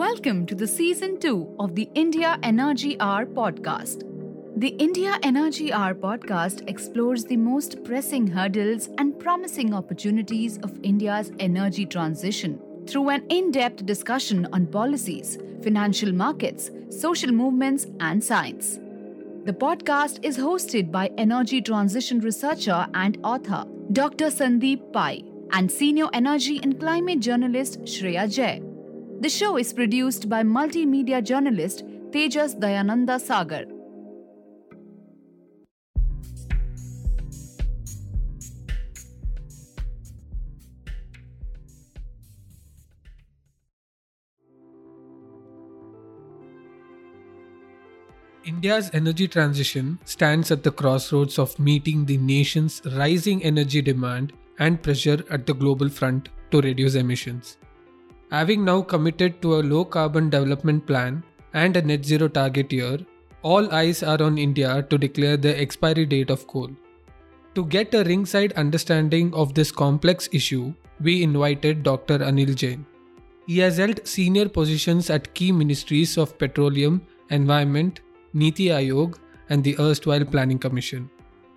Welcome to the season 2 of the India Energy Hour podcast. The India Energy Hour podcast explores the most pressing hurdles and promising opportunities of India's energy transition through an in depth discussion on policies, financial markets, social movements, and science. The podcast is hosted by energy transition researcher and author Dr. Sandeep Pai and senior energy and climate journalist Shreya Jai. The show is produced by multimedia journalist Tejas Dayananda Sagar. India's energy transition stands at the crossroads of meeting the nation's rising energy demand and pressure at the global front to reduce emissions. Having now committed to a low carbon development plan and a net zero target year, all eyes are on India to declare the expiry date of coal. To get a ringside understanding of this complex issue, we invited Dr. Anil Jain. He has held senior positions at key ministries of Petroleum, Environment, Niti Aayog, and the erstwhile Planning Commission.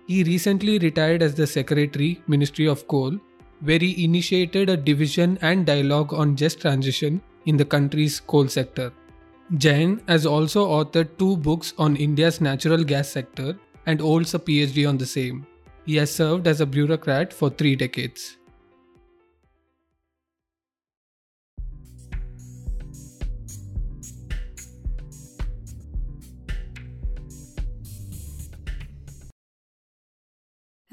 He recently retired as the Secretary, Ministry of Coal, where he initiated a division and dialogue on just transition in the country's coal sector. Jain has also authored two books on India's natural gas sector and holds a PhD on the same. He has served as a bureaucrat for three decades.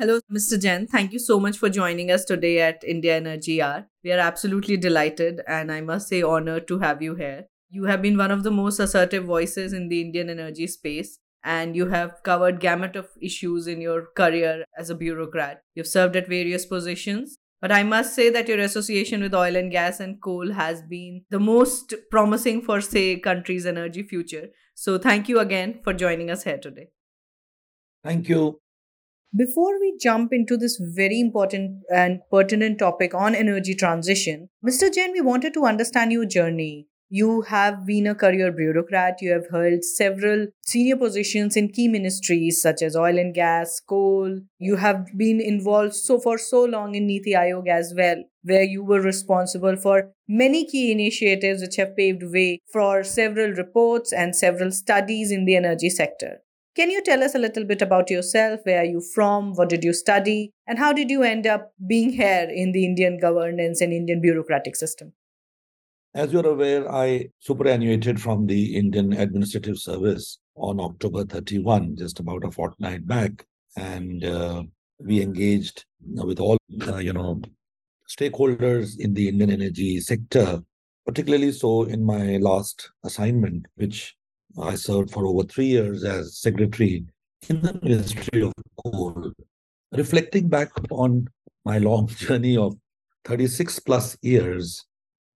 Hello, Mr. Jain. Thank you so much for joining us today at India Energy Hour. We are absolutely delighted and I must say honored to have you here. You have been one of the most assertive voices in the Indian energy space and you have covered gamut of issues in your career as a bureaucrat. You've served at various positions, but I must say that your association with oil and gas and coal has been the most promising for say country's energy future. So thank you again for joining us here today. Thank you. Before we jump into this very important and pertinent topic on energy transition, Mr. Jain, we wanted to understand your journey. You have been a career bureaucrat. You have held several senior positions in key ministries such as oil and gas, coal. You have been involved so for so long in Niti Aayog as well, where you were responsible for many key initiatives which have paved way for several reports and several studies in the energy sector. Can you tell us a little bit about yourself? Where are you from? What did you study? And how did you end up being here in the Indian governance and Indian bureaucratic system? As you're aware, I superannuated from the Indian Administrative Service on October 31, just about a fortnight back. And uh, we engaged with all, uh, you know, stakeholders in the Indian energy sector, particularly so in my last assignment, which I served for over three years as secretary in the Ministry of Coal. Reflecting back on my long journey of 36 plus years,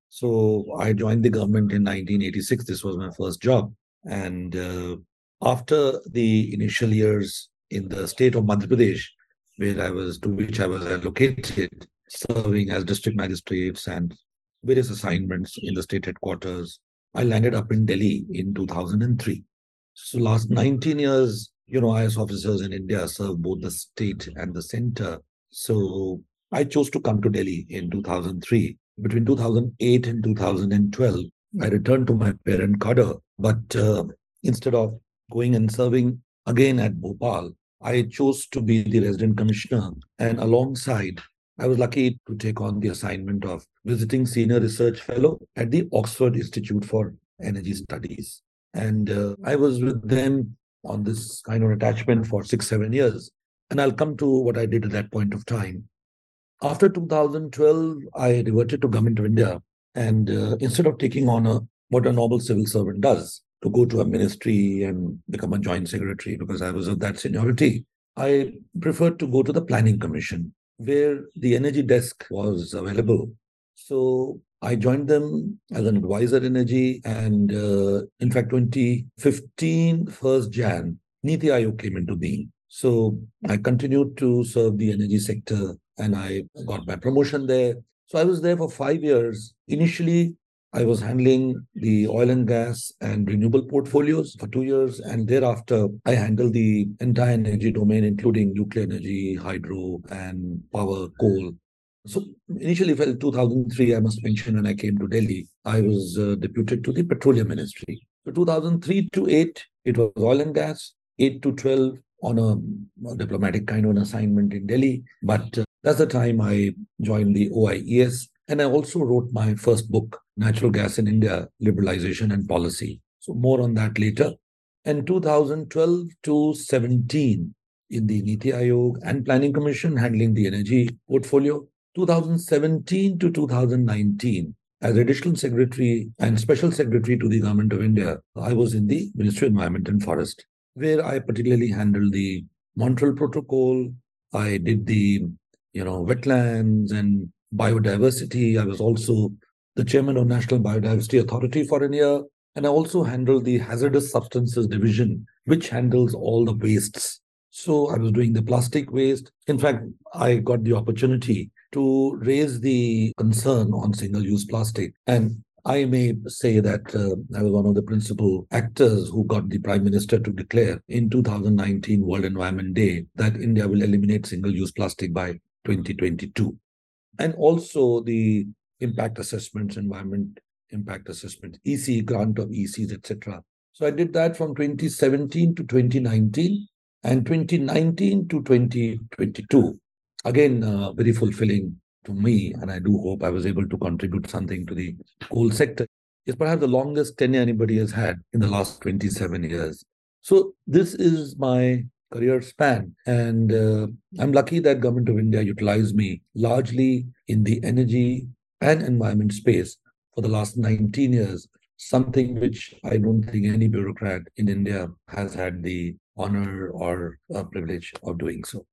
so I joined the government in 1986. This was my first job. And uh, after the initial years in the state of Madhya Pradesh, where I was to which I was allocated, serving as district magistrates and various assignments in the state headquarters, I landed up in Delhi in 2003. So last 19 years, you know, IS officers in India serve both the state and the center. So I chose to come to Delhi in 2003. Between 2008 and 2012, I returned to my parent cadre, but uh, instead of going and serving again at Bhopal, I chose to be the resident commissioner. And alongside, I was lucky to take on the assignment of visiting senior research fellow at the Oxford Institute for Energy Studies. And uh, I was with them on this kind of attachment for six, seven years. And I'll come to what I did at that point of time. After 2012, I reverted to Government of India. And uh, instead of taking on a what a normal civil servant does, to go to a ministry and become a joint secretary because I was of that seniority, I preferred to go to the Planning Commission, where the energy desk was available so I joined them as an advisor energy. And uh, in fact, 2015, first Jan, Niti Aayog came into being. So I continued to serve the energy sector and I got my promotion there. So I was there for five years. Initially, I was handling the oil and gas and renewable portfolios for two years. And thereafter, I handled the entire energy domain, including nuclear energy, hydro, and power, coal. So initially, in 2003, I must mention, when I came to Delhi, I was uh, deputed to the Petroleum Ministry. So 2003 to 8, it was oil and gas. 8 to 12 on a, a diplomatic kind of an assignment in Delhi. But uh, that's the time I joined the OIES. And I also wrote my first book, Natural Gas in India Liberalization and Policy. So, more on that later. And 2012 to 17, in the Niti Aayog and Planning Commission handling the energy portfolio. 2017 to 2019, as additional secretary and special secretary to the government of India, I was in the Ministry of Environment and Forest, where I particularly handled the Montreal Protocol. I did the, you know, wetlands and biodiversity. I was also the chairman of National Biodiversity Authority for a year. And I also handled the hazardous substances division, which handles all the wastes. So I was doing the plastic waste. In fact, I got the opportunity to raise the concern on single use plastic. And I may say that uh, I was one of the principal actors who got the Prime Minister to declare in 2019 World Environment Day that India will eliminate single use plastic by 2022 and also the impact assessments, environment impact assessments, EC, grant of ECs, etc. So I did that from 2017 to 2019 and 2019 to 2022. Again, uh, very fulfilling to me, and I do hope I was able to contribute something to the coal sector. It's perhaps the longest tenure anybody has had in the last 27 years. So this is my career span. And uh, I'm lucky that Government of India utilized me largely in the energy and environment space for the last 19 years, something which I don't think any bureaucrat in India has had the honor or uh, privilege of doing so.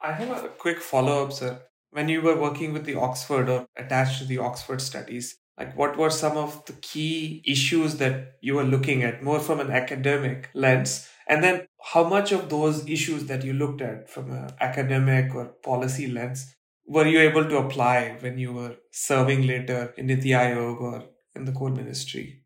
I have a quick follow up, sir. When you were working with the Oxford or attached to the Oxford studies, like what were some of the key issues that you were looking at more from an academic lens and then how much of those issues that you looked at from an academic or policy lens were you able to apply when you were serving later in Niti Aayog or in the coal ministry?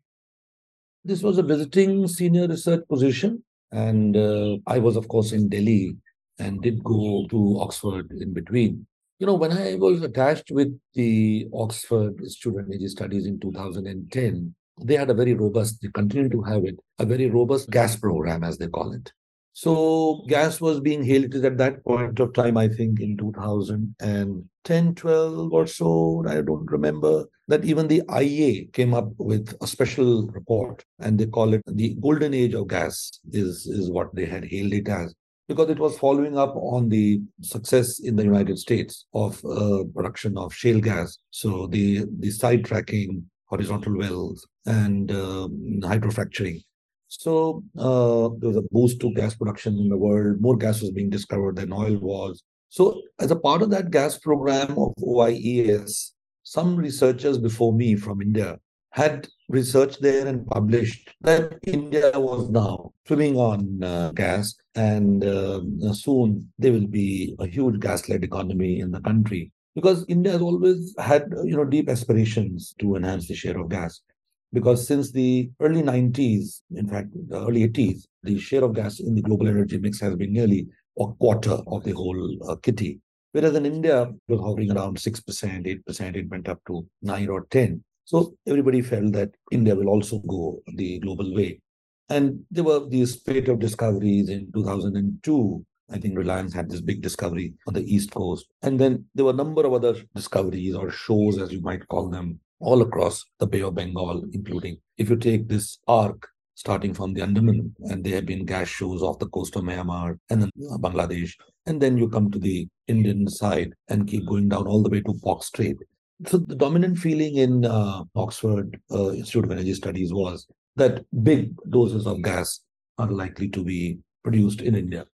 This was a visiting senior research position. And uh, I was, of course, in Delhi and did go to Oxford in between. You know, when I was attached with the Oxford Institute Energy Studies in 2010, they had a very robust, they continue to have it, a very robust gas program, as they call it. So gas was being hailed at that point of time, I think in 2010, 12 or so, I don't remember, that even the IEA came up with a special report and they call it the golden age of gas is, is what they had hailed it as because it was following up on the success in the United States of uh, production of shale gas. So the the sidetracking horizontal wells, and uh, hydrofracturing. So uh, there was a boost to gas production in the world. More gas was being discovered than oil was. So as a part of that gas program of OIES, some researchers before me from India had researched there and published that India was now swimming on uh, gas, and uh, soon there will be a huge gas-led economy in the country because India has always had you know deep aspirations to enhance the share of gas. Because since the early 90s, in fact, the early 80s, the share of gas in the global energy mix has been nearly a quarter of the whole uh, kitty. Whereas in India, it was hovering around 6%, 8%, it went up to 9 or 10. So everybody felt that India will also go the global way. And there were these spate of discoveries in 2002 I think Reliance had this big discovery on the East Coast. And then there were a number of other discoveries or shows, as you might call them, all across the Bay of Bengal, including if you take this arc starting from the Andaman, and there have been gas shows off the coast of Myanmar and then Bangladesh. And then you come to the Indian side and keep going down all the way to Palk Strait. So the dominant feeling in uh, Oxford uh, Institute of Energy Studies was that big doses of gas are likely to be produced in India.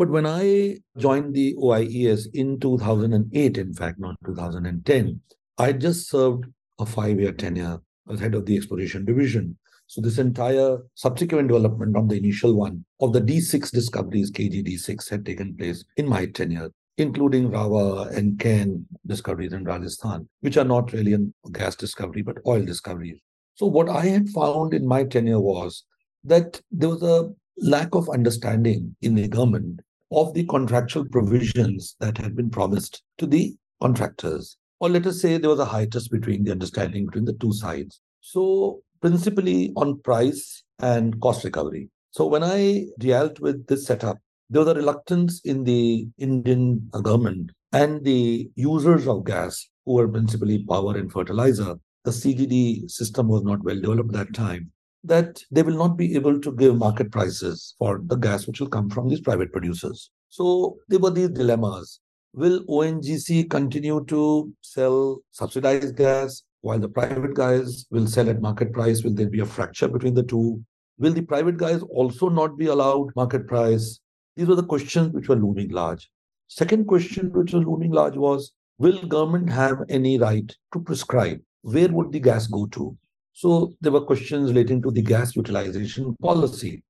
But when I joined the OIES in 2008, in fact, not 2010, I just served a five year tenure as head of the exploration division. So this entire subsequent development of the initial one of the D6 discoveries, KGD6, had taken place in my tenure including Ravva and Cairn discoveries in Rajasthan, which are not really a gas discovery, but oil discoveries. So, what I had found in my tenure was that there was a lack of understanding in the government of the contractual provisions that had been promised to the contractors. Or let us say there was a hiatus between the understanding between the two sides. So, principally on price and cost recovery. So, when I dealt with this setup, there was a reluctance in the Indian government and the users of gas, who were principally power and fertilizer. The CGD system was not well developed at that time that they will not be able to give market prices for the gas which will come from these private producers. So there were these dilemmas. Will ONGC continue to sell subsidized gas while the private guys will sell at market price? Will there be a fracture between the two? Will the private guys also not be allowed market price? These were the questions which were looming large. Second question which was looming large was, will government have any right to prescribe where would the gas go to? So there were questions relating to the gas utilization policy.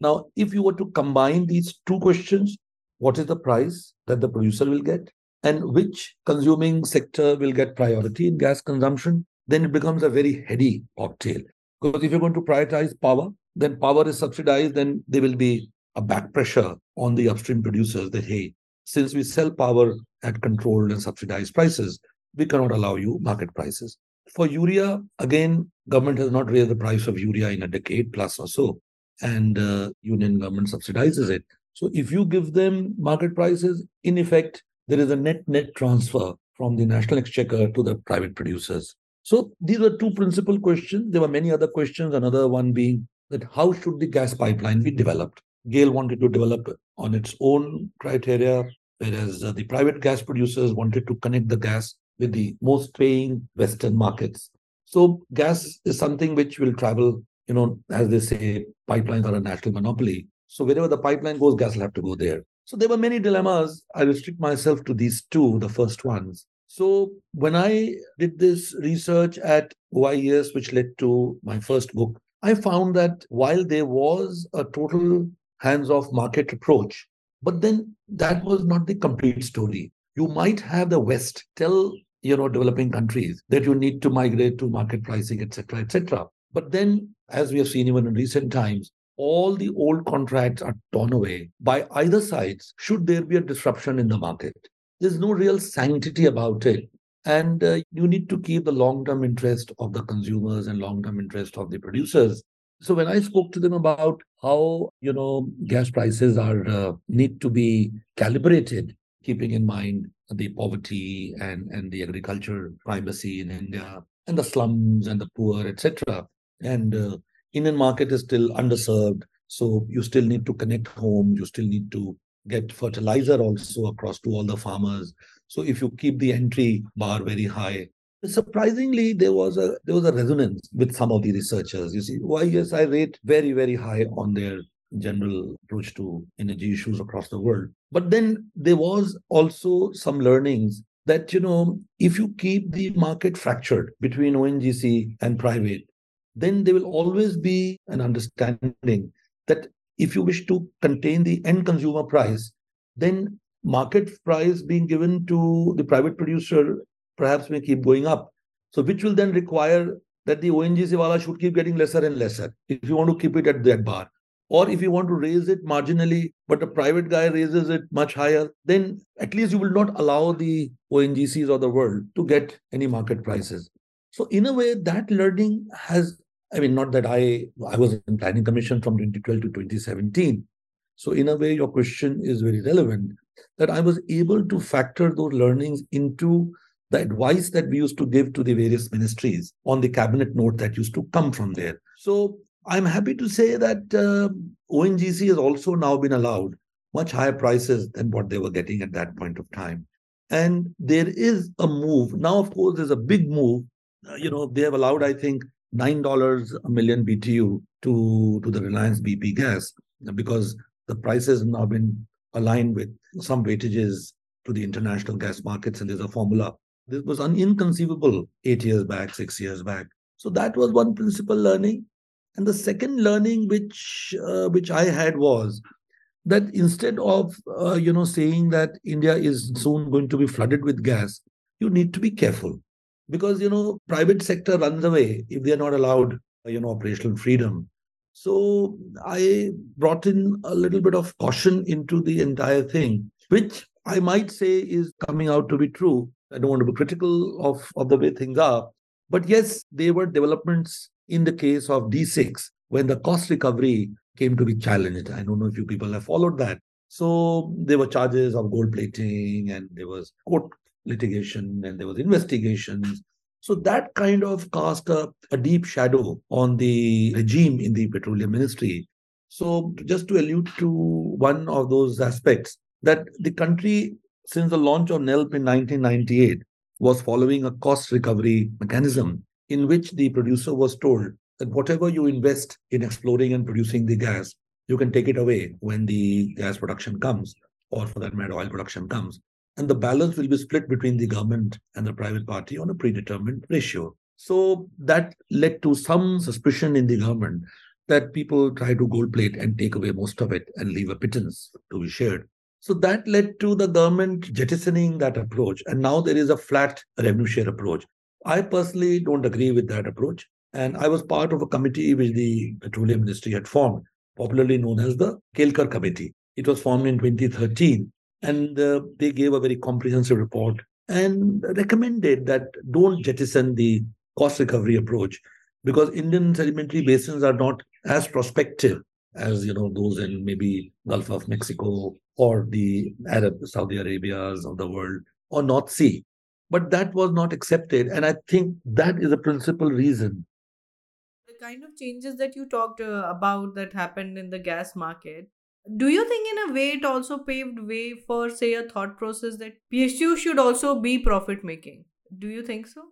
Now, if you were to combine these two questions, what is the price that the producer will get and which consuming sector will get priority in gas consumption, then it becomes a very heady cocktail. Because if you're going to prioritize power, then power is subsidized, then there will be a back pressure on the upstream producers that, hey, since we sell power at controlled and subsidized prices, we cannot allow you market prices. For urea, again, government has not raised the price of urea in a decade plus or so, and uh, union government subsidizes it. So if you give them market prices, in effect, there is a net net transfer from the national exchequer to the private producers. So these were two principal questions. There were many other questions. Another one being that how should the gas pipeline be developed? GAIL wanted to develop on its own criteria, whereas uh, the private gas producers wanted to connect the gas with the most paying Western markets. So gas is something which will travel, you know, as they say, pipelines are a national monopoly. So wherever the pipeline goes, gas will have to go there. So there were many dilemmas. I restrict myself to these two, the first ones. So when I did this research at OIES, which led to my first book, I found that while there was a total hands-off market approach, but then that was not the complete story. You might have the West tell you know, developing countries that you need to migrate to market pricing, etc., etc. But then, as we have seen even in recent times, all the old contracts are torn away by either sides should there be a disruption in the market. There's no real sanctity about it. And uh, you need to keep the long term interest of the consumers and long term interest of the producers. So when I spoke to them about how you know gas prices are uh, need to be calibrated, keeping in mind the poverty and, and the agriculture primacy in India and the slums and the poor, etc. And uh, Indian market is still underserved. So you still need to connect home. You still need to get fertilizer also across to all the farmers. So if you keep the entry bar very high, surprisingly there was a there was a resonance with some of the researchers. You see, OIES, I rate very very high on their general approach to energy issues across the world. But then there was also some learnings that, you know, if you keep the market fractured between ONGC and private, then there will always be an understanding that if you wish to contain the end consumer price, then market price being given to the private producer perhaps may keep going up. So which will then require that the ONGC wala should keep getting lesser and lesser if you want to keep it at that bar. Or if you want to raise it marginally, but a private guy raises it much higher, then at least you will not allow the ONGCs of the world to get any market prices. So in a way, that learning has, I mean, not that I I was in planning commission from 2012 to 2017. So in a way, your question is very relevant that I was able to factor those learnings into the advice that we used to give to the various ministries on the cabinet note that used to come from there. So I'm happy to say that uh, ONGC has also now been allowed much higher prices than what they were getting at that point of time. And there is a move. Now, of course, there's a big move. Uh, you know, they have allowed, I think, $9 a million BTU to, to the Reliance BP gas because the prices have now been aligned with some weightages to the international gas markets. And there's a formula. This was un- inconceivable eight years back, six years back. So that was one principal learning. And the second learning which uh, which I had was that instead of uh, you know saying that India is soon going to be flooded with gas, you need to be careful because you know private sector runs away if they are not allowed you know operational freedom. So I brought in a little bit of caution into the entire thing, which I might say is coming out to be true. I don't want to be critical of, of the way things are. But yes, there were developments in the case of D6 when the cost recovery came to be challenged. I don't know if you people have followed that. So there were charges of gold plating and there was court litigation and there was investigations. So that kind of cast a, a deep shadow on the regime in the petroleum ministry. So just to allude to one of those aspects, that the country, since the launch of NELP in 1998, was following a cost recovery mechanism in which the producer was told that whatever you invest in exploring and producing the gas, you can take it away when the gas production comes, or for that matter, oil production comes. And the balance will be split between the government and the private party on a predetermined ratio. So that led to some suspicion in the government that people try to gold plate and take away most of it and leave a pittance to be shared. So that led to the government jettisoning that approach. And now there is a flat revenue share approach. I personally don't agree with that approach. And I was part of a committee which the Petroleum Ministry had formed, popularly known as the Kelkar Committee. It was formed in 2013, and uh, they gave a very comprehensive report and recommended that don't jettison the cost recovery approach because Indian sedimentary basins are not as prospective as you know those in maybe Gulf of Mexico or the Arab Saudi Arabias of the world or North Sea. But that was not accepted, and I think that is a principal reason. The kind of changes that you talked uh, about that happened in the gas market do you think in a way it also paved way for say a thought process that psu should also be profit making? Do you think so?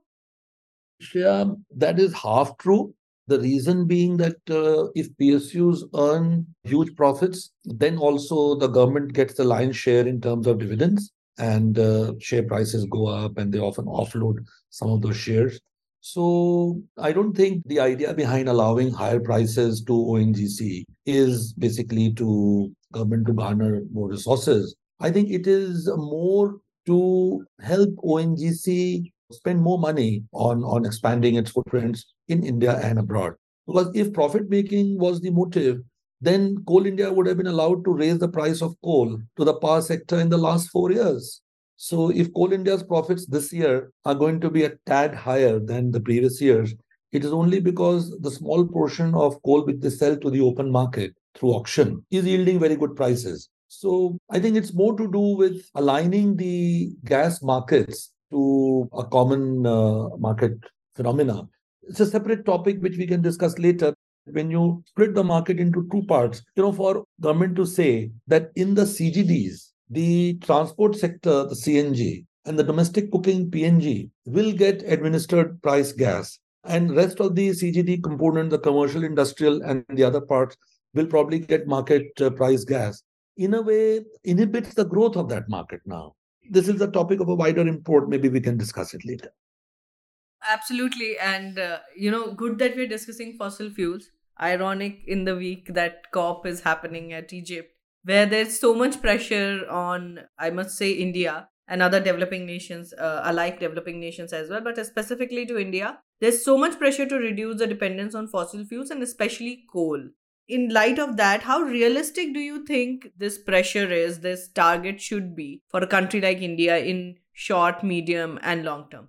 Yeah that is half true. The reason being that uh, if psus earn huge profits then also the government gets the lion's share in terms of dividends and uh, share prices go up and they often offload some of those shares so I don't think the idea behind allowing higher prices to ONGC is basically to government to garner more resources. I think it is more to help ONGC spend more money on, on expanding its footprints in India and abroad. Because if profit making was the motive, then Coal India would have been allowed to raise the price of coal to the power sector in the last four years. So if Coal India's profits this year are going to be a tad higher than the previous years, it is only because the small portion of coal which they sell to the open market through auction is yielding very good prices. So I think it's more to do with aligning the gas markets to a common uh, market phenomena. It's a separate topic which we can discuss later. When you split the market into two parts, you know, for government to say that in the CGDs, the transport sector, the CNG, and the domestic cooking PNG will get administered price gas. And rest of the CGD component, the commercial, industrial, and the other parts will probably get market uh, price gas. In a way, inhibits the growth of that market now. This is the topic of a wider import. Maybe we can discuss it later. Absolutely. And, uh, you know, good that we're discussing fossil fuels. Ironic in the week that COP is happening at Egypt where there's so much pressure on, I must say, India and other developing nations, uh, alike developing nations as well, but specifically to India, there's so much pressure to reduce the dependence on fossil fuels and especially coal. In light of that, how realistic do you think this pressure is, this target should be for a country like India in short, medium, and long term?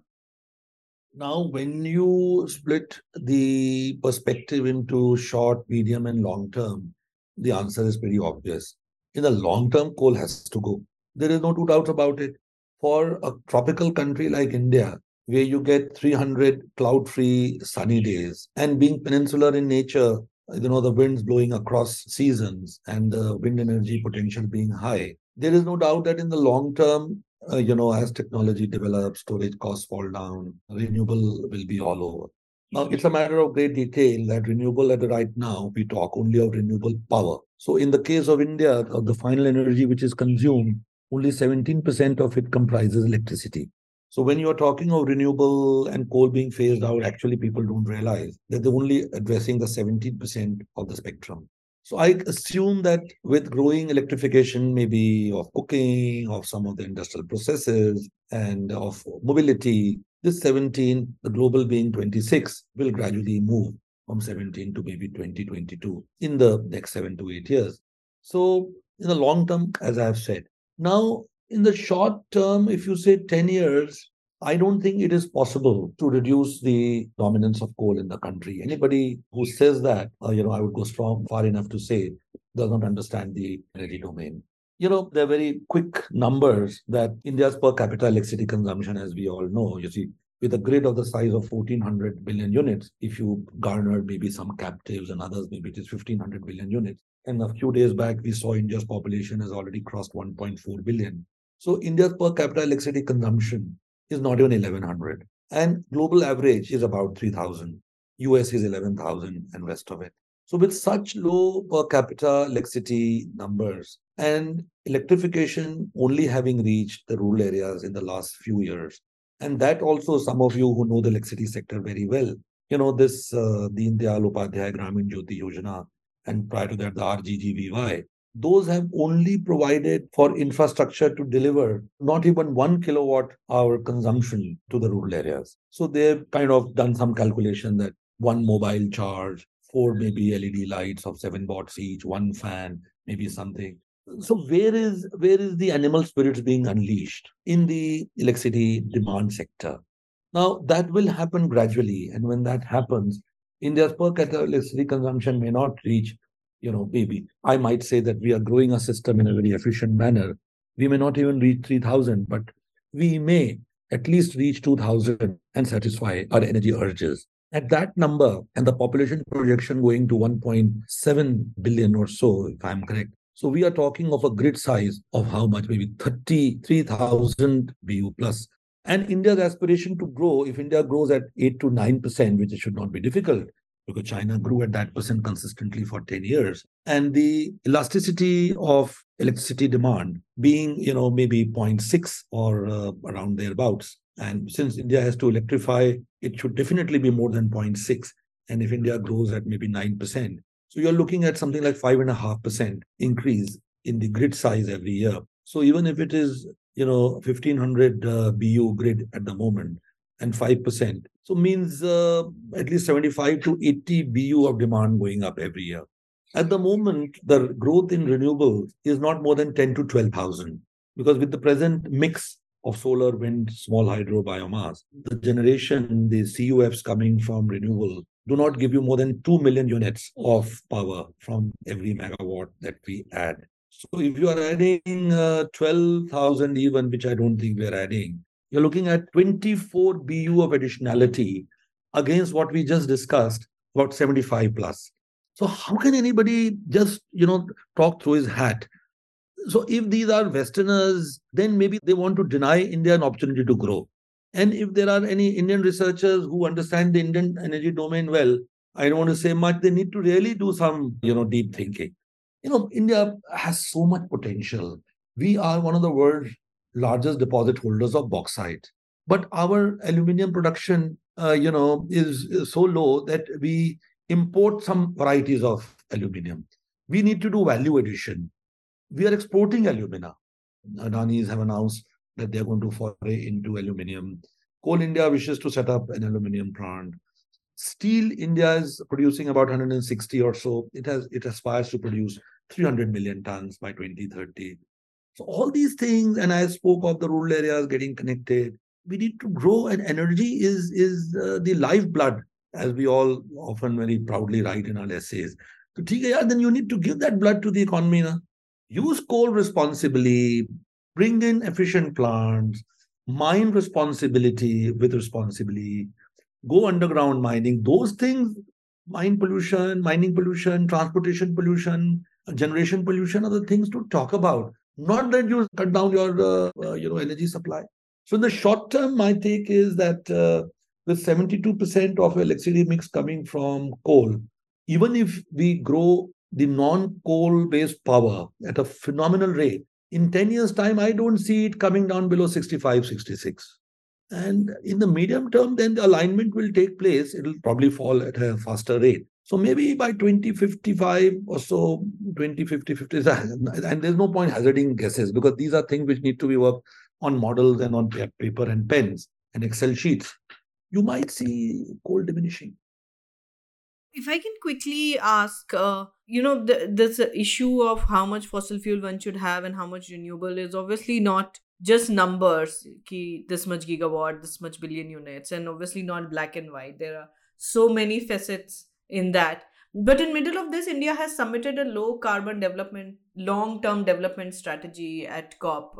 Now, when you split the perspective into short, medium, and long term, the answer is pretty obvious in the long term, coal has to go. There is no two doubts about it. For a tropical country like India, where you get 300 cloud free sunny days and being peninsular in nature, you know, the winds blowing across seasons and the wind energy potential being high, there is no doubt that in the long term, uh, you know, as technology develops, storage costs fall down, renewable will be all over. Now, it's a matter of great detail that renewable at the right now, we talk only of renewable power. So, in the case of India, of the final energy which is consumed, only 17% of it comprises electricity. So, when you are talking of renewable and coal being phased out, actually, people don't realize that they're only addressing the 17% of the spectrum. So I assume that with growing electrification, maybe of cooking, of some of the industrial processes, and of mobility, this 17, the global being 26, will gradually move from 17 to maybe 2022 in the next seven to eight years. So in the long term, as I have said. Now, in the short term, if you say 10 years, I don't think it is possible to reduce the dominance of coal in the country. Anybody who says that, uh, you know, I would go strong far enough to say does not understand the energy domain. You know, they're very quick numbers that India's per capita electricity consumption, as we all know, you see, with a grid of the size of 1400 billion units, if you garner maybe some captives and others, maybe it is 1500 billion units. And a few days back, we saw India's population has already crossed 1.4 billion. So India's per capita electricity consumption is not even 1100 and global average is about 3000 us is 11000 and rest of it. So with such low per capita electricity numbers and electrification only having reached the rural areas in the last few years and that also some of you who know the electricity sector very well you know this uh, Deen Dayal Upadhyay Gramin Jyoti Yojana and prior to that the RGGVY those have only provided for infrastructure to deliver not even one kilowatt hour consumption to the rural areas. So they've kind of done some calculation that one mobile charge, four maybe LED lights of seven watts each, one fan, maybe something. So where is where is the animal spirits being unleashed in the electricity demand sector? Now that will happen gradually, and when that happens, India's per capita electricity consumption may not reach you know, maybe I might say that we are growing a system in a very efficient manner. We may not even reach 3,000, but we may at least reach 2,000 and satisfy our energy urges. At that number and the population projection going to 1.7 billion or so, if I'm correct. So we are talking of a grid size of how much? Maybe 33,000 BU plus. And India's aspiration to grow, if India grows at 8 to 9%, which should not be difficult, because China grew at that percent consistently for 10 years. And the elasticity of electricity demand being, you know, maybe 0.6 or uh, around thereabouts. And since India has to electrify, it should definitely be more than 0.6. And if India grows at maybe 9%, so you're looking at something like 5.5% increase in the grid size every year. So even if it is, you know, 1500 uh, BU grid at the moment, and 5%. So means uh, at least 75 to 80 BU of demand going up every year. At the moment, the growth in renewables is not more than 10 to 12,000 because with the present mix of solar, wind, small hydro, biomass, the generation, the CUFs coming from renewable do not give you more than 2 million units of power from every megawatt that we add. So if you are adding uh, 12,000 even, which I don't think we are adding, you're looking at 24 BU of additionality against what we just discussed, about 75 plus. So how can anybody just, you know, talk through his hat? So if these are Westerners, then maybe they want to deny India an opportunity to grow. And if there are any Indian researchers who understand the Indian energy domain well, I don't want to say much, they need to really do some, you know, deep thinking. You know, India has so much potential. We are one of the world's largest deposit holders of bauxite. But our aluminium production, uh, you know, is, is so low that we import some varieties of aluminium. We need to do value addition. We are exporting alumina. Adanis have announced that they're going to foray into aluminium. Coal India wishes to set up an aluminium plant. Steel India is producing about 160 or so. It has it aspires to produce 300 million tons by 2030. So all these things, and I spoke of the rural areas getting connected. We need to grow, and energy is is uh, the lifeblood, as we all often very proudly write in our essays. So, TKR, then you need to give that blood to the economy. Na? Use coal responsibly, bring in efficient plants, mine responsibility with responsibility, go underground mining. Those things, mine pollution, mining pollution, transportation pollution, generation pollution are the things to talk about not that you cut down your uh, uh, you know energy supply. So in the short term, my take is that uh, with 72% of electricity mix coming from coal, even if we grow the non-coal based power at a phenomenal rate, in 10 years' time, I don't see it coming down below 65, 66. And in the medium term, then the alignment will take place. It'll probably fall at a faster rate. So maybe by 2055 or so, 2050, 50, and there's no point hazarding guesses because these are things which need to be worked on models and on paper and pens and Excel sheets. You might see coal diminishing. If I can quickly ask, uh, you know, the, this issue of how much fossil fuel one should have and how much renewable is obviously not just numbers, ki this much gigawatt, this much billion units, and obviously not black and white. There are so many facets in that. But in middle of this india has submitted a low carbon development long term development strategy at cop.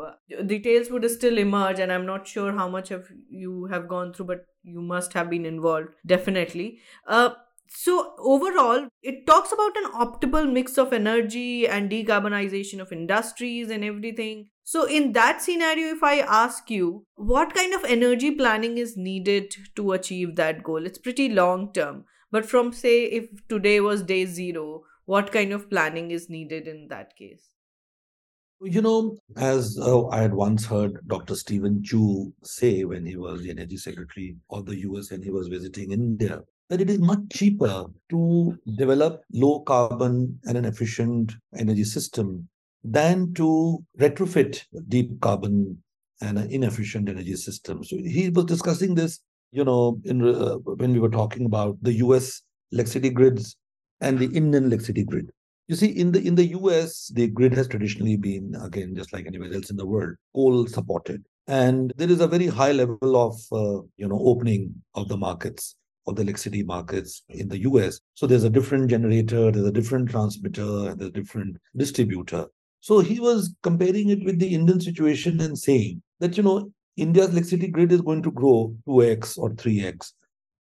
Details would still emerge and i'm not sure how much of you have gone through but you must have been involved definitely. Uh, so overall it talks about an optimal mix of energy and decarbonization of industries and everything. So in that scenario if i ask you what kind of energy planning is needed to achieve that goal? It's pretty long term but from, say, if today was day zero, what kind of planning is needed in that case? You know, as uh, I had once heard Dr. Steven Chu say when he was the Energy Secretary of the US and he was visiting India, that it is much cheaper to develop low carbon and an efficient energy system than to retrofit deep carbon and an inefficient energy system. So he was discussing this you know, in, uh, when we were talking about the US electricity grids and the Indian electricity grid. You see, in the in the US, the grid has traditionally been, again, just like anywhere else in the world, coal supported. And there is a very high level of, uh, you know, opening of the markets, of the electricity markets in the US. So there's a different generator, there's a different transmitter, there's a different distributor. So he was comparing it with the Indian situation and saying that, you know, India's electricity grid is going to grow 2x or 3x.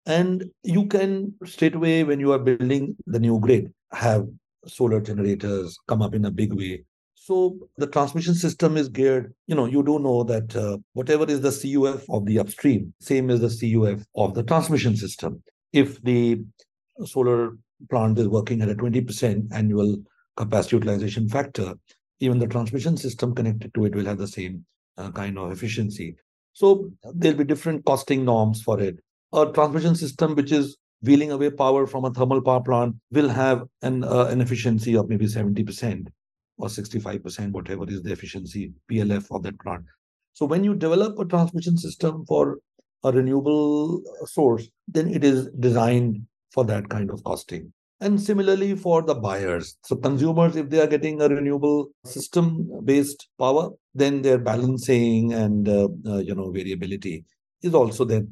And you can straight away, when you are building the new grid, have solar generators come up in a big way. So the transmission system is geared, you know, you do know that uh, whatever is the CUF of the upstream, same as the CUF of the transmission system. If the solar plant is working at a 20% annual capacity utilization factor, even the transmission system connected to it will have the same uh, kind of efficiency. So there'll be different costing norms for it. A transmission system which is wheeling away power from a thermal power plant will have an uh, an efficiency of maybe 70% or 65%, whatever is the efficiency PLF of that plant. So when you develop a transmission system for a renewable source, then it is designed for that kind of costing. And similarly for the buyers. So consumers, if they are getting a renewable system-based power, then their balancing and uh, uh, you know variability is also then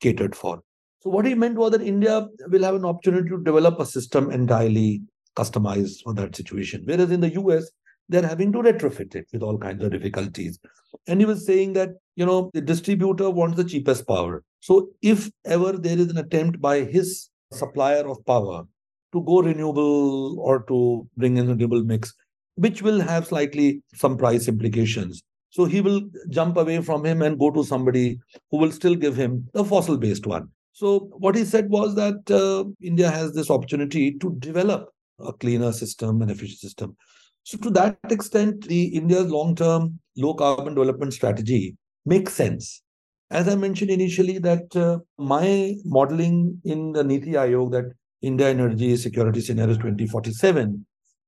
catered for. So what he meant was that India will have an opportunity to develop a system entirely customized for that situation. Whereas in the US, they're having to retrofit it with all kinds of difficulties. And he was saying that, you know, the distributor wants the cheapest power. So if ever there is an attempt by his supplier of power to go renewable or to bring in a renewable mix, which will have slightly some price implications. So he will jump away from him and go to somebody who will still give him the fossil based one. So what he said was that uh, India has this opportunity to develop a cleaner system, an efficient system. So to that extent, the India's long-term low carbon development strategy makes sense. As I mentioned initially, that uh, my modeling in the Niti Aayog that India Energy Security Scenarios 2047,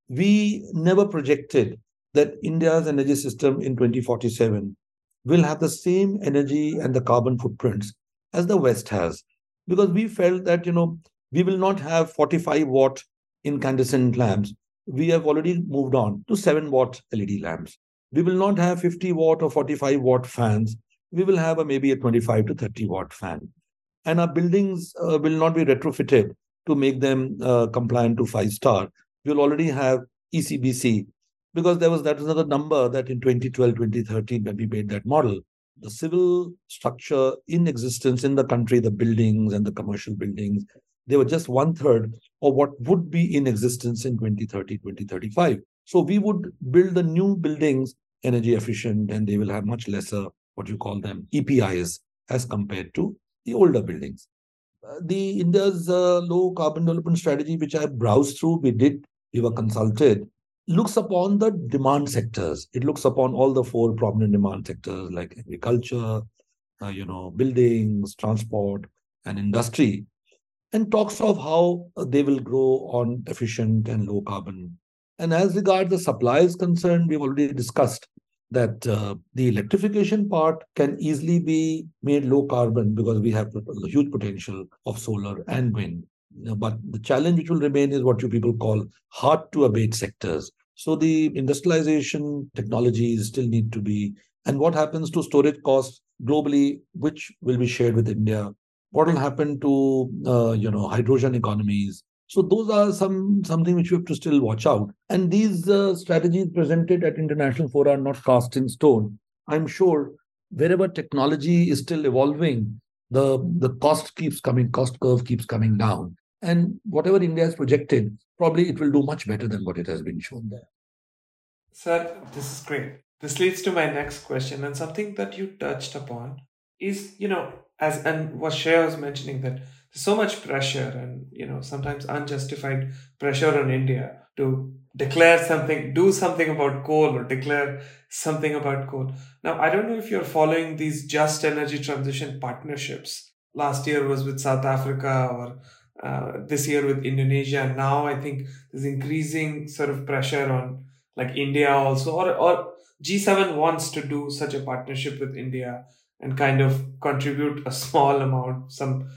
we never projected that India's energy system in 2047 will have the same energy and the carbon footprints as the West has. Because we felt that, you know, we will not have 45 watt incandescent lamps. We have already moved on to 7 watt LED lamps. We will not have 50 watt or 45 watt fans. We will have a, maybe a 25 to 30 watt fan. And our buildings uh, will not be retrofitted to make them uh, compliant to five star. We'll already have ECBC because there was that was another number that in 2012, 2013, when we made that model, the civil structure in existence in the country, the buildings and the commercial buildings, they were just one third of what would be in existence in 2030, 2035. So we would build the new buildings energy efficient and they will have much lesser, what you call them, EPIs as compared to the older buildings the India's uh, low carbon development strategy, which I browsed through, we did, we were consulted, looks upon the demand sectors. It looks upon all the four prominent demand sectors like agriculture, uh, you know, buildings, transport, and industry. and talks of how they will grow on efficient and low carbon. And as regards the supply is concerned, we've already discussed that uh, the electrification part can easily be made low carbon because we have a huge potential of solar and wind. But the challenge which will remain is what you people call hard to abate sectors. So the industrialization technologies still need to be, and what happens to storage costs globally, which will be shared with India? What will happen to uh, you know hydrogen economies? So those are some something which you have to still watch out. And these uh, strategies presented at international fora are not cast in stone. I'm sure wherever technology is still evolving, the the cost keeps coming, cost curve keeps coming down. And whatever India has projected, probably it will do much better than what it has been shown there. Sir, this is great. This leads to my next question, and something that you touched upon is, you know, as and what Shreya was mentioning that so much pressure and you know sometimes unjustified pressure on India to declare something, do something about coal or declare something about coal. Now, I don't know if you're following these just energy transition partnerships. Last year was with South Africa or uh, this year with Indonesia. Now I think there's increasing sort of pressure on like India also, or or G7 wants to do such a partnership with India and kind of contribute a small amount, some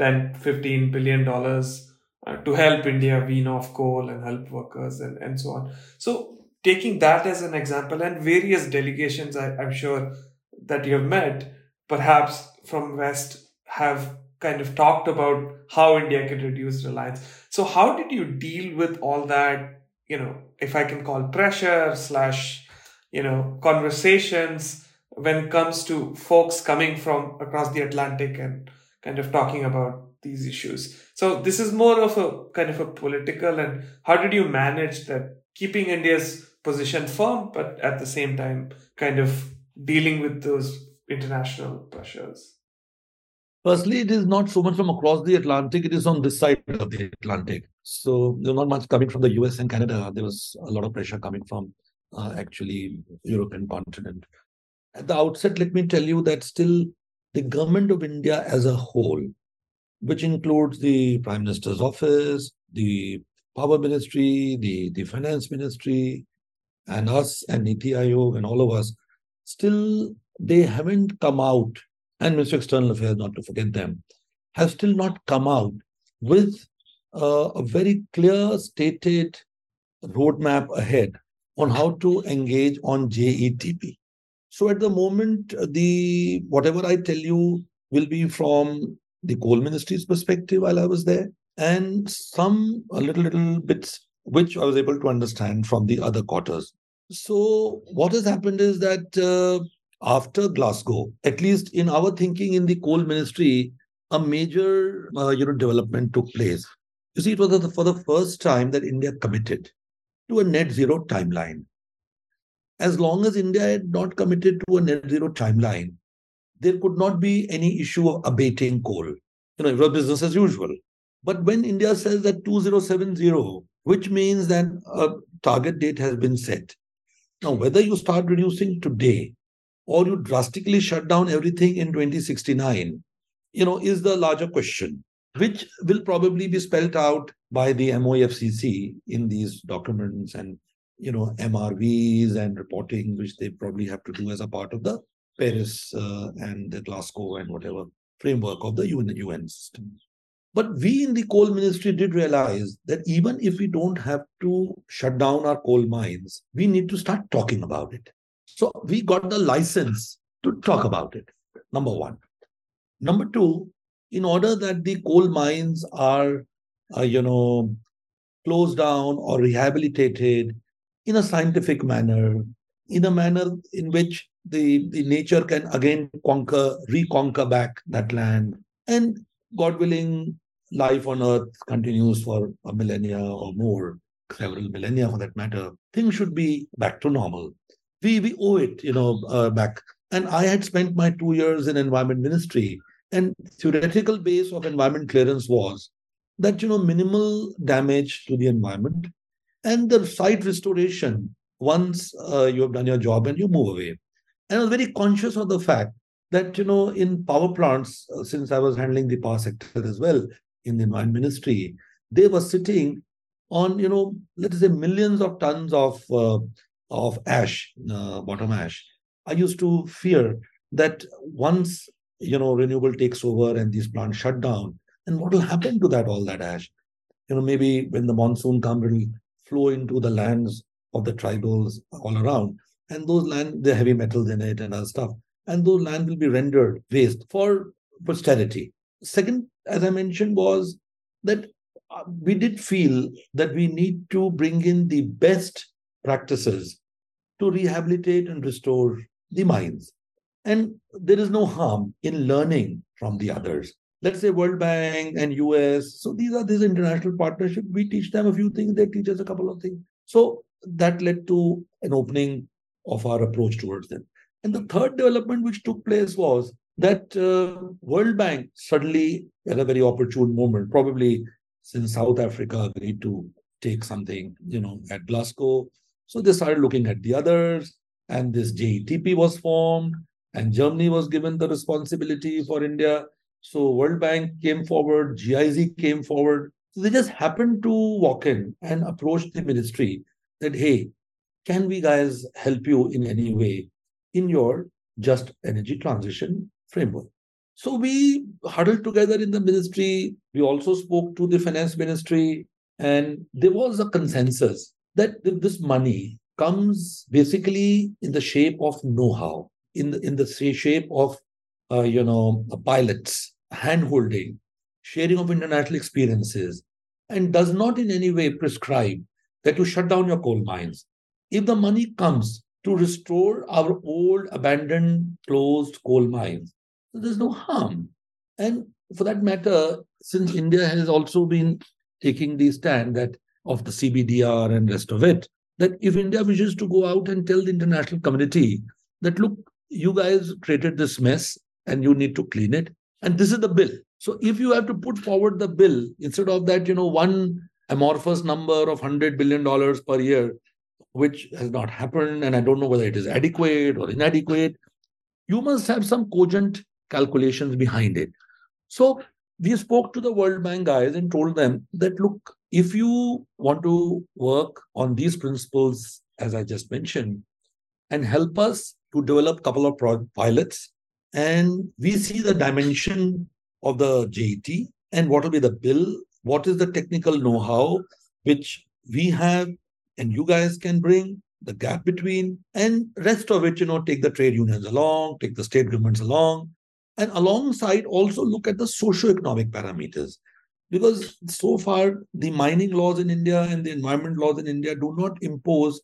10, 15 billion dollars uh, to help India wean off coal and help workers and, and so on. So taking that as an example and various delegations I, I'm sure that you have met, perhaps from West have kind of talked about how India can reduce reliance. So how did you deal with all that, you know, if I can call pressure slash, you know, conversations when it comes to folks coming from across the Atlantic and kind of talking about these issues. So this is more of a kind of a political and how did you manage that keeping India's position firm, but at the same time kind of dealing with those international pressures? Firstly, it is not so much from across the Atlantic, it is on this side of the Atlantic. So there's not much coming from the US and Canada. There was a lot of pressure coming from uh, actually European continent. At the outset, let me tell you that still the government of India as a whole, which includes the Prime Minister's office, the Power Ministry, the, the Finance Ministry, and us and Niti Aayog and all of us, still they haven't come out and Ministry of External Affairs, not to forget them, have still not come out with uh, a very clear stated roadmap ahead on how to engage on JETP. So at the moment, the whatever I tell you will be from the coal ministry's perspective while I was there, and some a little little bits which I was able to understand from the other quarters. So what has happened is that uh, after Glasgow, at least in our thinking in the coal ministry, a major uh, you know development took place. You see, it was for the first time that India committed to a net zero timeline. As long as India had not committed to a net zero timeline, there could not be any issue of abating coal. You know, it was business as usual. But when India says that 2070, which means that a target date has been set. Now, whether you start reducing today or you drastically shut down everything in 2069, you know, is the larger question, which will probably be spelled out by the MOEFCC in these documents and, you know, MRVs and reporting, which they probably have to do as a part of the Paris uh, and the Glasgow and whatever framework of the UN, UN system. But we in the coal ministry did realize that even if we don't have to shut down our coal mines, we need to start talking about it. So we got the license to talk about it, number one. Number two, in order that the coal mines are, uh, you know, closed down or rehabilitated in a scientific manner, in a manner in which the, the nature can again conquer, reconquer back that land. And God willing, life on earth continues for a millennia or more, several millennia for that matter. Things should be back to normal we we owe it, you know, uh, back. And I had spent my two years in environment ministry, and theoretical base of environment clearance was that you know minimal damage to the environment and the site restoration once uh, you have done your job and you move away. And I was very conscious of the fact that you know in power plants, uh, since I was handling the power sector as well, in the environment ministry, they were sitting on, you know, let's say millions of tons of uh, of ash, uh, bottom ash. I used to fear that once you know renewable takes over and these plants shut down, and what will happen to that all that ash? You know, maybe when the monsoon comes, it will flow into the lands of the tribals all around, and those land the heavy metals in it and other stuff, and those land will be rendered waste for posterity. Second, as I mentioned, was that uh, we did feel that we need to bring in the best practices to rehabilitate and restore the mines. And there is no harm in learning from the others. Let's say World Bank and US. So these are these international partnerships. We teach them a few things, they teach us a couple of things. So that led to an opening of our approach towards them. And the third development which took place was that uh, World Bank suddenly, at a very opportune moment, probably since South Africa agreed to take something, you know, at Glasgow. So they started looking at the others, and this JETP was formed, and Germany was given the responsibility for India. So World Bank came forward, GIZ came forward. So they just happened to walk in and approach the ministry that, hey, can we guys help you in any way in your just energy transition framework? So we huddled together in the ministry. We also spoke to the finance ministry, and there was a consensus that this money comes basically in the shape of know-how, in the in the shape of uh, you know pilots, handholding, sharing of international experiences, and does not in any way prescribe that you shut down your coal mines. If the money comes to restore our old, abandoned, closed coal mines, there's no harm. And for that matter, since India has also been taking the stand that of the CBDR and rest of it, that if India wishes to go out and tell the international community that look, you guys created this mess and you need to clean it, and this is the bill. So if you have to put forward the bill instead of that, you know, one amorphous number of hundred billion dollars per year, which has not happened, and I don't know whether it is adequate or inadequate. You must have some cogent calculations behind it. So we spoke to the World Bank guys and told them that look, if you want to work on these principles, as I just mentioned, and help us to develop a couple of pilots, and we see the dimension of the JET and what will be the bill, what is the technical know-how which we have and you guys can bring the gap between and rest of it you know take the trade unions along take the state governments along and alongside also look at the socio-economic parameters. Because so far the mining laws in india and the environment laws in india do not impose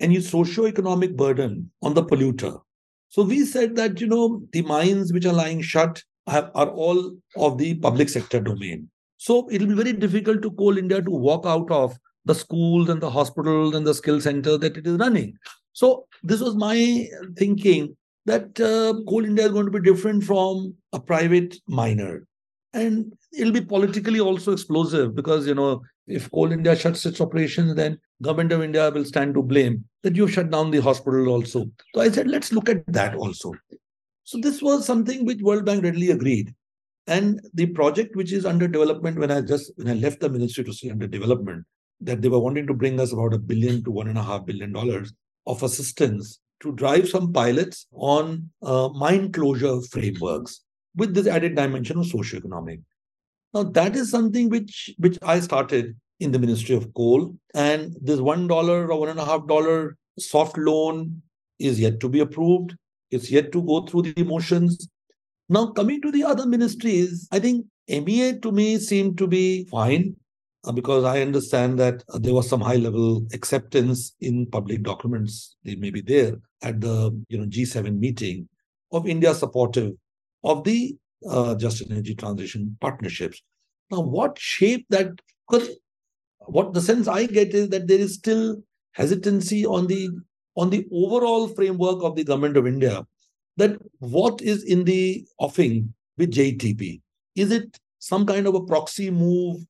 any socio-economic burden on the polluter so we said that you know the mines which are lying shut have, are all of the public sector domain so it'll be very difficult to coal india to walk out of the schools and the hospitals and the skill center that it is running so this was my thinking that uh, Coal India is going to be different from a private miner. And it'll be politically also explosive because, you know, if Coal India shuts its operations, then government of India will stand to blame that you've shut down the hospital also. So I said, let's look at that also. So this was something which World Bank readily agreed. And the project which is under development, when I just when I left the ministry to see under development, that they were wanting to bring us about a billion to one and a half billion dollars of assistance to drive some pilots on uh, mine closure frameworks with this added dimension of socioeconomic. Now that is something which which I started in the Ministry of Coal, and this one dollar or one and a half dollar soft loan is yet to be approved. It's yet to go through the motions. Now coming to the other ministries, I think MEA to me seemed to be fine. Uh, because I understand that uh, there was some high level acceptance in public documents, they may be there at the you know G7 meeting of India supportive of the uh, just energy transition partnerships. Now, what shape that? Because what the sense I get is that there is still hesitancy on the on the overall framework of the government of India. That what is in the offing with JETP? Is it some kind of a proxy move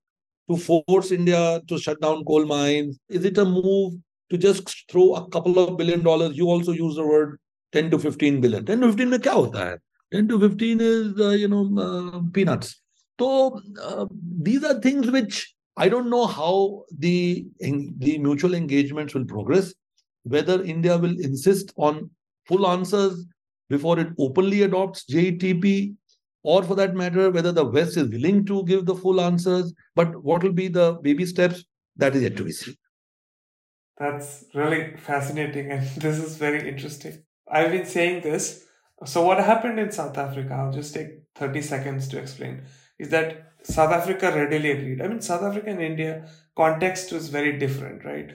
to force India to shut down coal mines? Is it a move to just throw a couple of billion dollars? You also use the word 10 to 15 billion. 10 to 15 में क्या होता है 10 to 15 is uh, you know uh, peanuts So uh, these are things which I don't know how the the mutual engagements will progress. Whether India will insist on full answers before it openly adopts JTP, or for that matter, whether the West is willing to give the full answers. But what will be the baby steps? That is yet to be seen. That's really fascinating, and this is very interesting. I've been saying this. So, what happened in South Africa? I'll just take 30 seconds to explain. Is that South Africa readily agreed? I mean, South Africa and India context was very different, right?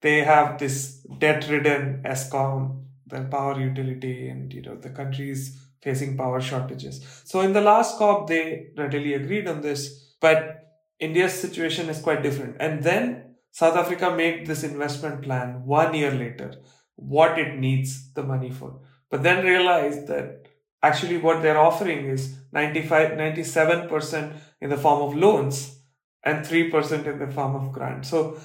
They have this debt-ridden Eskom, the power utility, and you know the countries facing power shortages. So, in the last COP, they readily agreed on this, but India's situation is quite different. And then South Africa made this investment plan one year later, what it needs the money for, but then realized that actually what they're offering is 95, 97% in the form of loans and 3% in the form of grants. So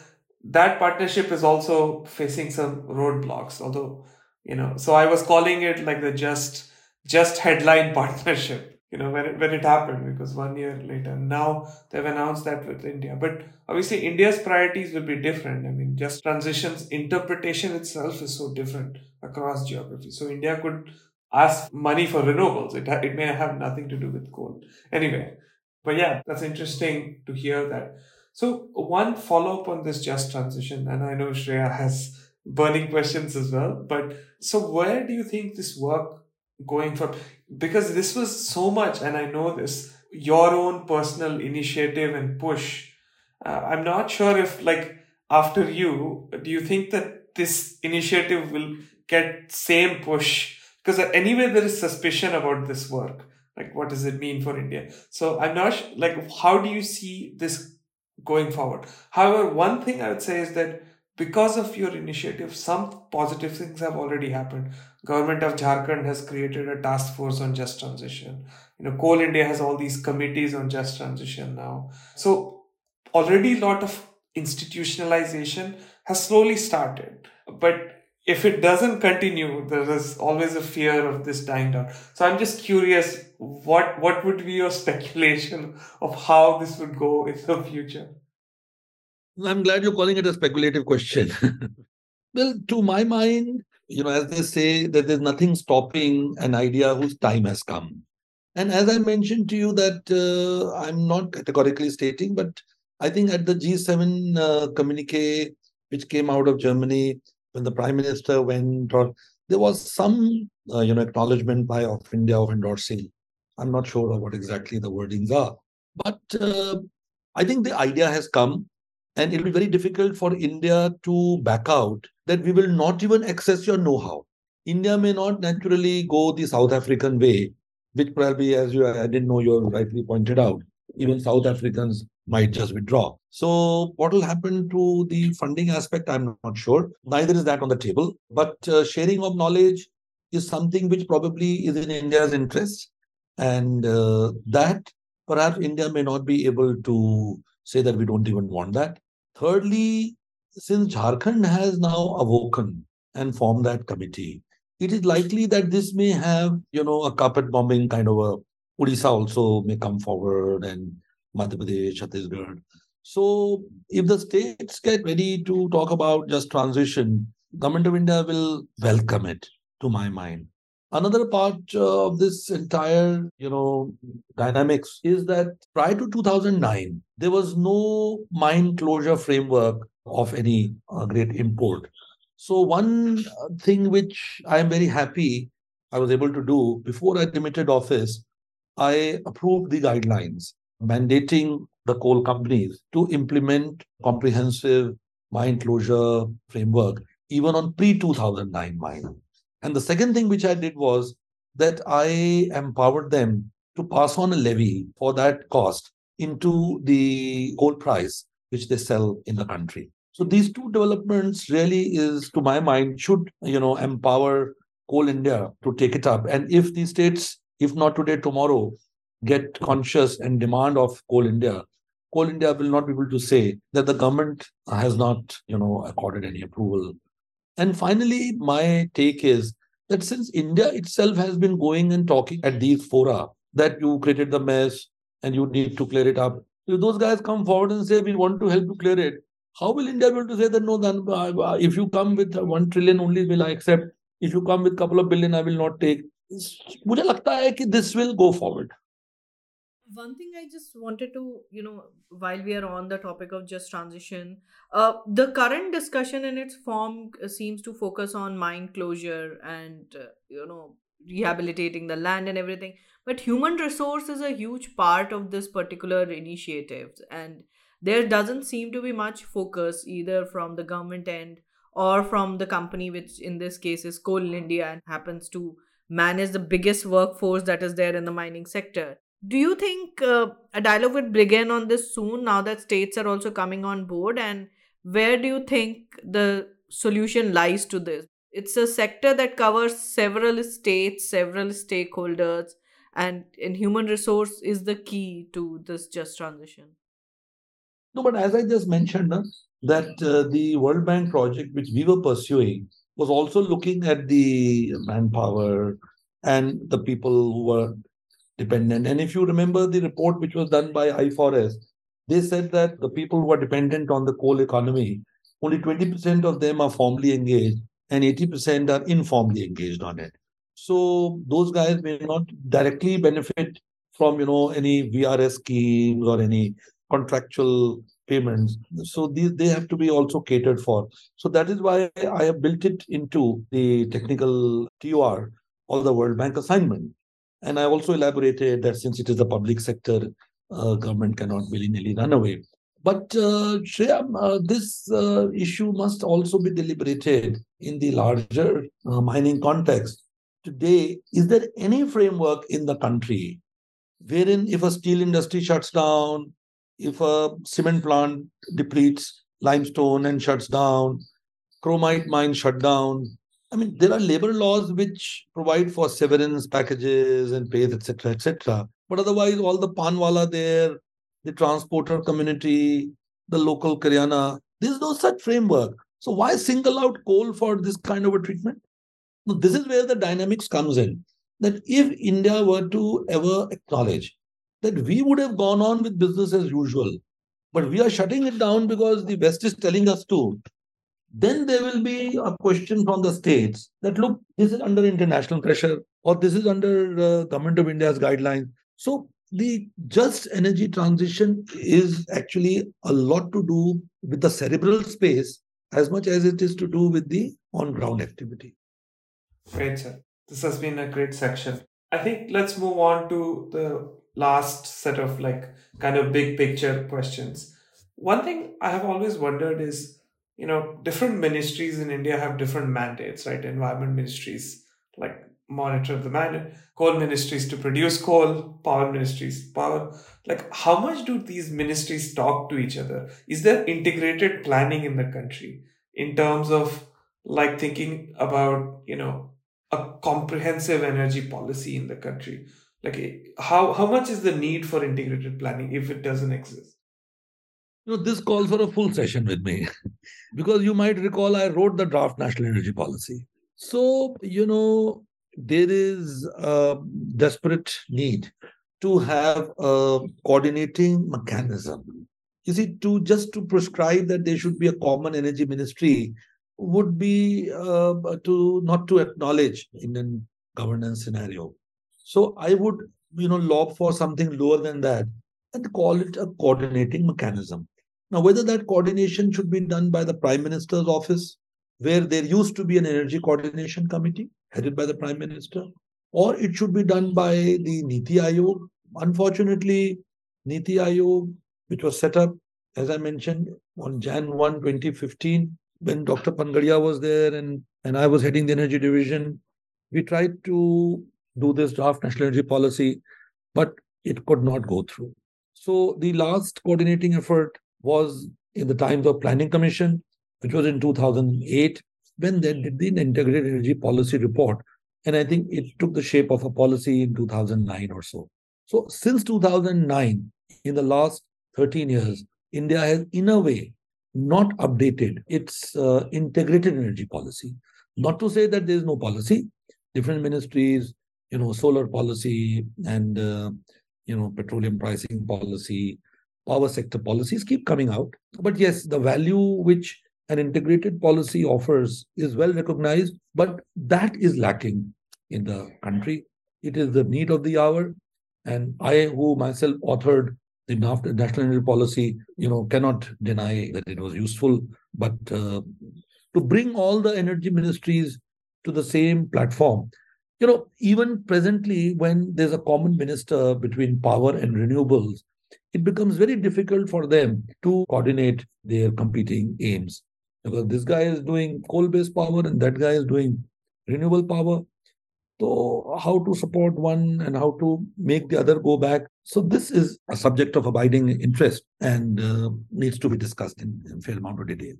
that partnership is also facing some roadblocks, although, you know, so I was calling it like the just, just headline partnership you know when it, when it happened because one year later now they've announced that with india. But obviously india's priorities will be different. I mean just transitions interpretation itself is so different across geography. So india could ask money for renewables. It, it may have nothing to do with coal. Anyway but yeah that's interesting to hear that. So one follow up on this just transition and i know shreya has burning questions as well but so where do you think this work going from because this was so much and i know this your own personal initiative and push. Uh, i'm not sure if like after you do you think that this initiative will get same push because anyway there is suspicion about this work like what does it mean for india? So i'm not sh- like how do you see this going forward? However one thing i would say is that because of your initiative some positive things have already happened. Government of jharkhand has created a task force on just transition. You know coal india has all these committees on just transition now. So already a lot of institutionalization has slowly started. But if it doesn't continue there is always a fear of this dying down so i'm just curious what what would be your speculation of how this would go in the future I'm glad you're calling it a speculative question. well, to my mind, you know, as they say, that there's nothing stopping an idea whose time has come. And as I mentioned to you, that uh, I'm not categorically stating, but I think at the G7 uh, communique, which came out of Germany, when the Prime Minister went, or there was some, uh, you know, acknowledgement by of India of endorsing. I'm not sure of what exactly the wordings are, but uh, I think the idea has come and it'll be very difficult for India to back out that we will not even access your know how. India may not naturally go the South African way, which probably, as you I didn't know you rightly pointed out, even South Africans might just withdraw. So, what will happen to the funding aspect? I'm not sure. Neither is that on the table. But uh, sharing of knowledge is something which probably is in India's interest. And uh, that perhaps India may not be able to say that we don't even want that. Thirdly, since Jharkhand has now awoken and formed that committee, it is likely that this may have, you know, a carpet bombing kind of a Odisha also may come forward and Madhya Pradesh, Chhattisgarh. So if the states get ready to talk about just transition, government of India will welcome it, to my mind. Another part uh, of this entire, you know, dynamics is that prior to 2009, there was no mine closure framework of any uh, great import. So one uh, thing which I am very happy I was able to do before I demitted office, I approved the guidelines mandating the coal companies to implement comprehensive mine closure framework even on pre 2009 mine. And the second thing which I did was that I empowered them to pass on a levy for that cost into the coal price which they sell in the country. So these two developments really is, to my mind, should you know empower Coal India to take it up. And if the states, if not today, tomorrow, get conscious and demand of Coal India, Coal India will not be able to say that the government has not, you know, accorded any approval and finally, my take is that since India itself has been going and talking at these fora, that you created the mess, and you need to clear it up. If those guys come forward and say, we want to help you clear it, how will India be able to say that, no, then uh, uh if you come with one trillion only will I accept. If you come with couple of billion, I will not take. मुझे लगता है कि this will go forward one thing i just wanted to you know while we are on the topic of just transition uh, the current discussion in its form uh, seems to focus on mine closure and uh, you know rehabilitating the land and everything. But human resource is a huge part of this particular initiative and there doesn't seem to be much focus either from the government end or from the company which in this case is coal india and happens to manage the biggest workforce that is there in the mining sector do you think uh, a dialogue would begin on this soon now that states are also coming on board? And where do you think the solution lies to this? It's a sector that covers several states, several stakeholders, and in human resource is the key to this just transition. No, but as I just mentioned, uh, that uh, the World Bank project, which we were pursuing, was also looking at the manpower and the people who were dependent. And if you remember the report which was done by iFOREST, they said that the people who are dependent on the coal economy, only 20% of them are formally engaged and 80% are informally engaged on it. So those guys may not directly benefit from you know any VRS schemes or any contractual payments. So these they have to be also catered for. So that is why I have built it into the technical TOR or the World Bank assignment. And I also elaborated that since it is a public sector, uh, government cannot willy-nilly run away. But uh, Shreya, uh, this uh, issue must also be deliberated in the larger uh, mining context. Today, is there any framework in the country wherein if a steel industry shuts down, if a cement plant depletes limestone and shuts down, chromite mine shut down, I mean, there are labor laws which provide for severance packages and pays, etc., etc. But otherwise, all the panwala there, the transporter community, the local Karyana, there's no such framework. So why single out coal for this kind of a treatment? Now, this is where the dynamics comes in. That if India were to ever acknowledge that we would have gone on with business as usual, but we are shutting it down because the West is telling us to, then there will be a question from the states that look, this is under international pressure or this is under the government of India's guidelines. So the just energy transition is actually a lot to do with the cerebral space as much as it is to do with the on ground activity. Great, sir. This has been a great section. I think let's move on to the last set of like kind of big picture questions. One thing I have always wondered is you know different ministries in india have different mandates right? Environment ministries like monitor the man coal ministries to produce coal power ministries power. Like how much do these ministries talk to each other? Is there integrated planning in the country in terms of like thinking about you know a comprehensive energy policy in the country? Like how how much is the need for integrated planning if it doesn't exist you know, this calls for a full session with me because you might recall I wrote the draft national energy policy. So, you know, there is a desperate need to have a coordinating mechanism. You see, to just to prescribe that there should be a common energy ministry would be uh, to not to acknowledge Indian governance scenario. So I would, you know, lob for something lower than that and call it a coordinating mechanism. Now, whether that coordination should be done by the Prime Minister's office, where there used to be an energy coordination committee headed by the Prime Minister, or it should be done by the Niti Aayog. Unfortunately, Niti Aayog, which was set up, as I mentioned, on Jan 1, 2015, when Dr. Panagariya was there and, and I was heading the energy division, we tried to do this draft national energy policy, but it could not go through. So the last coordinating effort was in the times of Planning Commission, which was in 2008, when they did the Integrated Energy Policy Report. And I think it took the shape of a policy in 2009 or so. So since 2009, in the last 13 years, India has, in a way, not updated its uh, integrated energy policy. Not to say that there is no policy. Different ministries, you know, solar policy and uh, you know, petroleum pricing policy, power sector policies keep coming out. But yes, the value which an integrated policy offers is well recognized, but that is lacking in the country. It is the need of the hour. And I, who myself authored the national energy policy, you know, cannot deny that it was useful. But uh, to bring all the energy ministries to the same platform, you know, even presently, when there's a common minister between power and renewables, it becomes very difficult for them to coordinate their competing aims. Because this guy is doing coal based power and that guy is doing renewable power. So, how to support one and how to make the other go back. So, this is a subject of abiding interest and uh, needs to be discussed in, in fair amount of detail.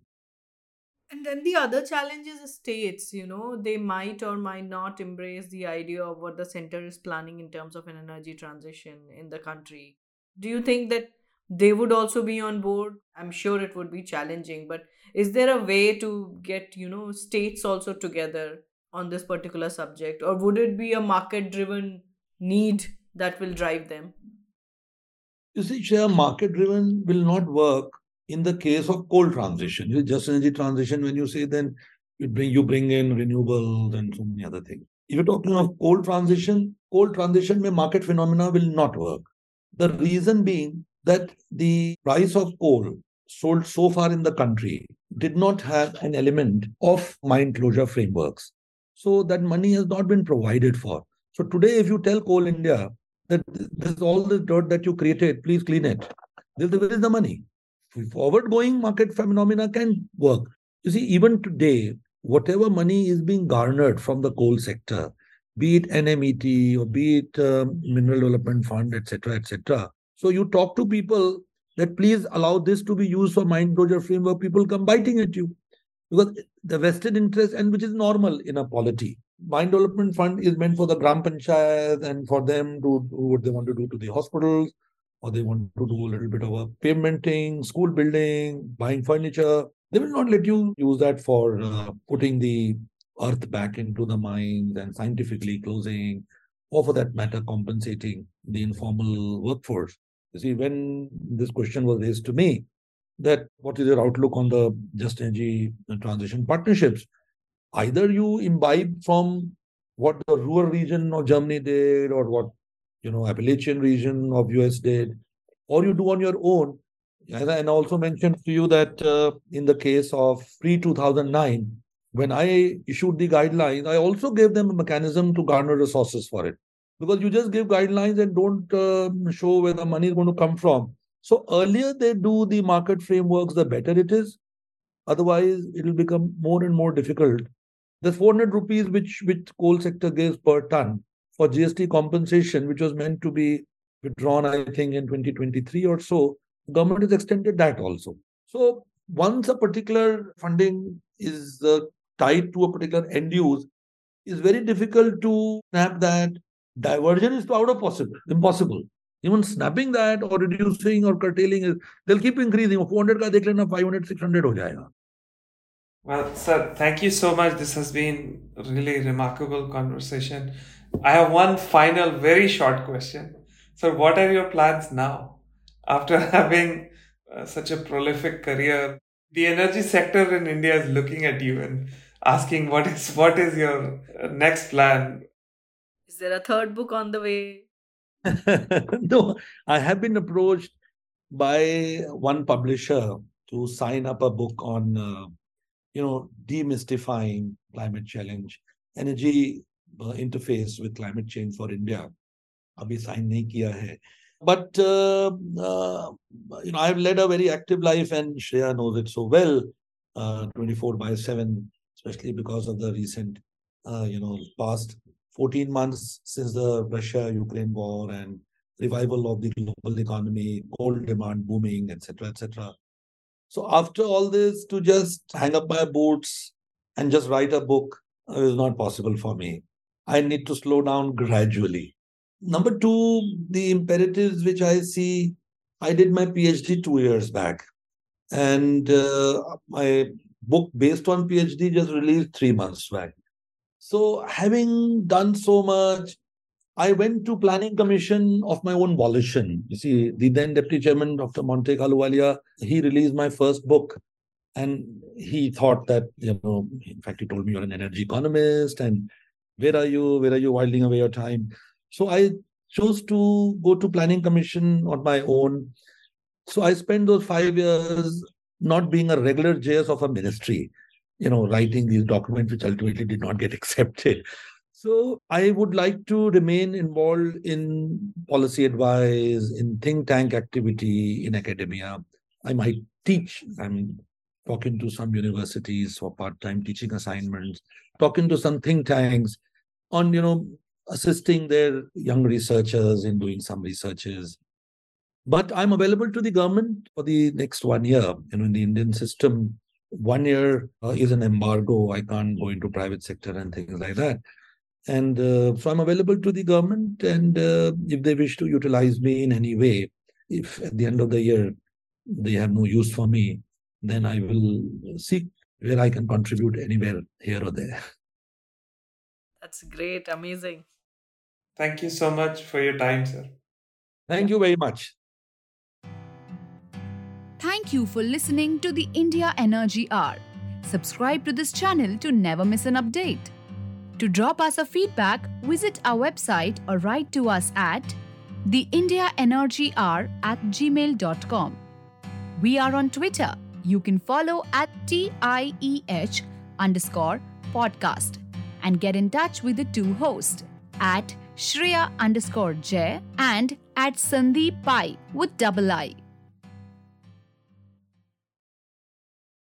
And then the other challenge is states, you know, they might or might not embrace the idea of what the center is planning in terms of an energy transition in the country. Do you think that they would also be on board? I'm sure it would be challenging, but is there a way to get, you know, states also together on this particular subject? Or would it be a market driven need that will drive them? You see share market driven will not work in the case of coal transition. Just energy transition when you say then you bring you bring in renewables and so many other things? If you're talking of coal transition coal transition may market phenomena will not work the reason being that the price of coal sold so far in the country did not have an element of mine closure frameworks so that money has not been provided for. So today, if you tell Coal India that this is all the dirt that you created, please clean it, where is the money? Forward going market phenomena can work. You see, even today, whatever money is being garnered from the coal sector, be it NMET or be it um, Mineral Development Fund, etc., etc. So you talk to people that please allow this to be used for mine closure framework. People come biting at you because the vested interest and which is normal in a polity mine development fund is meant for the gram panchayat and for them to do what they want to do to the hospitals or they want to do a little bit of a pavementing school building buying furniture they will not let you use that for uh, putting the earth back into the mines and scientifically closing or for that matter compensating the informal workforce you see when this question was raised to me that what is your outlook on the just energy transition partnerships? Either you imbibe from what the Ruhr region of Germany did or what you know Appalachian region of US did, or you do on your own. And I also mentioned to you that uh, in the case of pre 2009, when I issued the guidelines, I also gave them a mechanism to garner resources for it. Because you just give guidelines and don't uh, show where the money is going to come from. So earlier they do the market frameworks, the better it is. Otherwise, it will become more and more difficult. The 400 rupees which which coal sector gives per ton for GST compensation, which was meant to be withdrawn, I think, in 2023 or so, government has extended that also. So once a particular funding is uh, tied to a particular end use, is very difficult to snap that. Diversion is out of possible, impossible. Even snapping that or reducing or curtailing is, they'll keep increasing. 400 ka dekh lena, 500, 600 ho jayega. Well, sir, thank you so much. This has been really remarkable conversation. I have one final, very short question. Sir, what are your plans now after having uh, such a prolific career? The energy sector in India is looking at you and asking what is what is your uh, next plan. Is there a third book on the way? no, I have been approached by one publisher to sign up a book on, uh, you know, demystifying climate challenge, energy uh, interface with climate change for India. अभी sign नहीं किया है. But uh, uh, you know, I've led a very active life, and Shreya knows it so well. Uh, 24 by 7, especially because of the recent, uh, you know, past 14 months since the Russia-Ukraine war and revival of the global economy, coal demand booming, etc., etc. So after all this, to just hang up my boots and just write a book is not possible for me. I need to slow down gradually. Number two, the imperatives which I see, I did my PhD two years back. And uh, my book based on PhD just released three months back. So, having done so much, I went to planning commission of my own volition. You see, the then deputy chairman, Dr. Montek Ahluwalia, he released my first book. And he thought that, you know, in fact, he told me you're an energy economist and where are you? Where are you whiling away your time? So I chose to go to planning commission on my own. So I spent those five years not being a regular JS of a ministry, you know, writing these documents which ultimately did not get accepted. So I would like to remain involved in policy advice, in think tank activity, in academia. I might teach. I'm talking to some universities for part-time teaching assignments, talking to some think tanks on, you know, assisting their young researchers in doing some researches. But I'm available to the government for the next one year. You know, in the Indian system, one year uh, is an embargo. I can't go into private sector and things like that. And uh, so I'm available to the government. And uh, if they wish to utilize me in any way, if at the end of the year they have no use for me, then I will seek where I can contribute anywhere here or there. That's great. Amazing. Thank you so much for your time, sir. Thank you very much. Thank you for listening to the India Energy Hour. Subscribe to this channel to never miss an update. To drop us a feedback, visit our website or write to us at theindiaenergyhour at gmail.com. We are on Twitter. You can follow at TIEH underscore podcast and get in touch with the two hosts at Shreya underscore J and at Sandeep Pai with double I.